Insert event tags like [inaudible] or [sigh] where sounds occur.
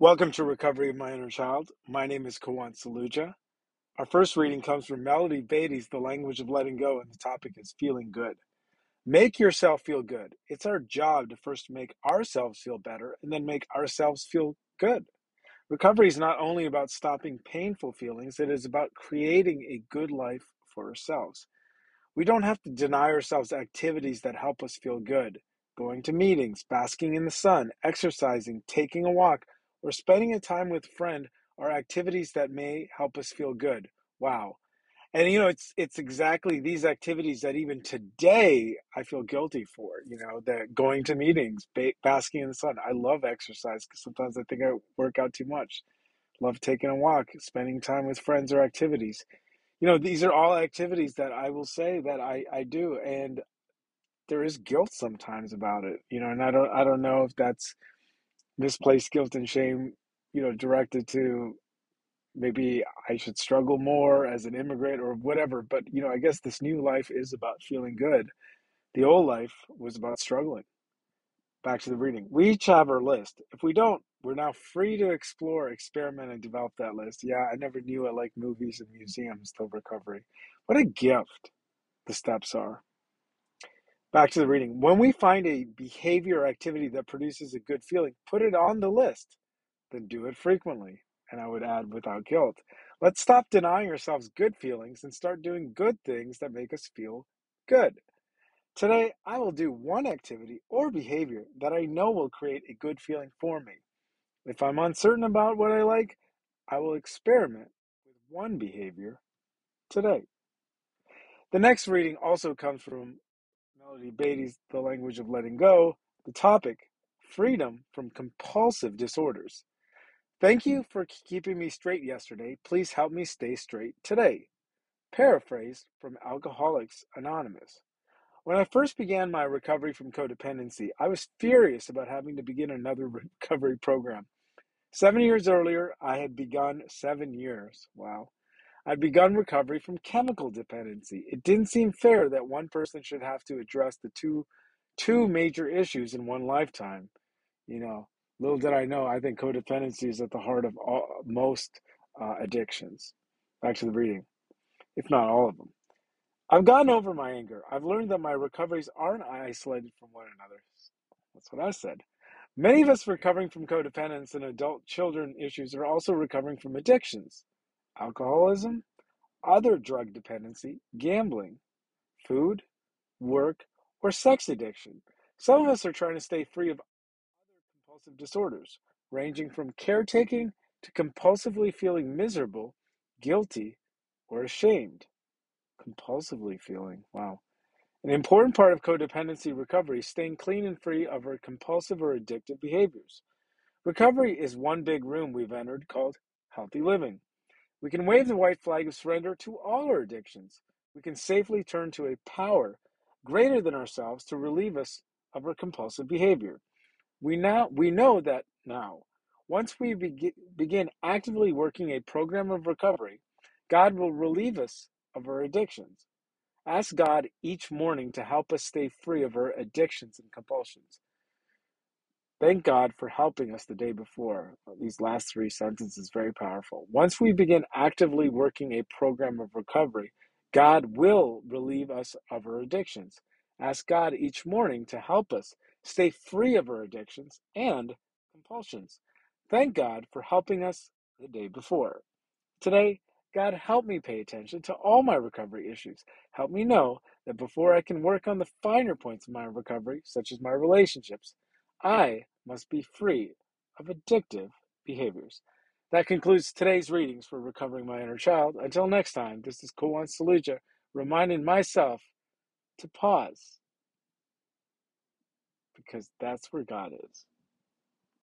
Welcome to Recovery of My Inner Child. My name is Kawan Saluja. Our first reading comes from Melody Beattie's The Language of Letting Go, and the topic is feeling good. Make yourself feel good. It's our job to first make ourselves feel better and then make ourselves feel good. Recovery is not only about stopping painful feelings, it is about creating a good life for ourselves. We don't have to deny ourselves activities that help us feel good. Going to meetings, basking in the sun, exercising, taking a walk, or spending a time with a friend are activities that may help us feel good. Wow. And you know, it's it's exactly these activities that even today I feel guilty for. You know, that going to meetings, ba- basking in the sun. I love exercise because sometimes I think I work out too much. Love taking a walk, spending time with friends or activities. You know, these are all activities that I will say that I I do, and there is guilt sometimes about it. You know, and I don't I don't know if that's misplaced guilt and shame, you know, directed to maybe I should struggle more as an immigrant or whatever. But, you know, I guess this new life is about feeling good. The old life was about struggling. Back to the reading. We each have our list. If we don't, we're now free to explore, experiment, and develop that list. Yeah, I never knew I liked movies and museums till recovery. What a gift the steps are. Back to the reading. When we find a behavior or activity that produces a good feeling, put it on the list. Then do it frequently. And I would add without guilt. Let's stop denying ourselves good feelings and start doing good things that make us feel good. Today, I will do one activity or behavior that I know will create a good feeling for me. If I'm uncertain about what I like, I will experiment with one behavior today. The next reading also comes from Melody Beattie's The Language of Letting Go, the topic Freedom from Compulsive Disorders. Thank you for keeping me straight yesterday. Please help me stay straight today. Paraphrased from Alcoholics Anonymous. When I first began my recovery from codependency, I was furious about having to begin another [laughs] recovery program. Seven years earlier, I had begun seven years. Wow. I'd begun recovery from chemical dependency. It didn't seem fair that one person should have to address the two two major issues in one lifetime. You know, little did I know, I think codependency is at the heart of all, most uh, addictions. Back to the reading, if not all of them. I've gotten over my anger. I've learned that my recoveries aren't isolated from one another. That's what I said. Many of us recovering from codependence and adult children issues are also recovering from addictions alcoholism, other drug dependency, gambling, food, work, or sex addiction. Some of us are trying to stay free of other compulsive disorders, ranging from caretaking to compulsively feeling miserable, guilty, or ashamed. Compulsively feeling, wow. An important part of codependency recovery is staying clean and free of our compulsive or addictive behaviors. Recovery is one big room we've entered called healthy living. We can wave the white flag of surrender to all our addictions. We can safely turn to a power greater than ourselves to relieve us of our compulsive behavior. We now we know that now. Once we begin actively working a program of recovery, God will relieve us of our addictions. Ask God each morning to help us stay free of our addictions and compulsions. Thank God for helping us the day before. Uh, these last three sentences very powerful. Once we begin actively working a program of recovery, God will relieve us of our addictions. Ask God each morning to help us stay free of our addictions and compulsions. Thank God for helping us the day before. Today, God, help me pay attention to all my recovery issues. Help me know that before I can work on the finer points of my recovery, such as my relationships, I must be free of addictive behaviors. That concludes today's readings for Recovering My Inner Child. Until next time, this is Kowan Saluja reminding myself to pause because that's where God is.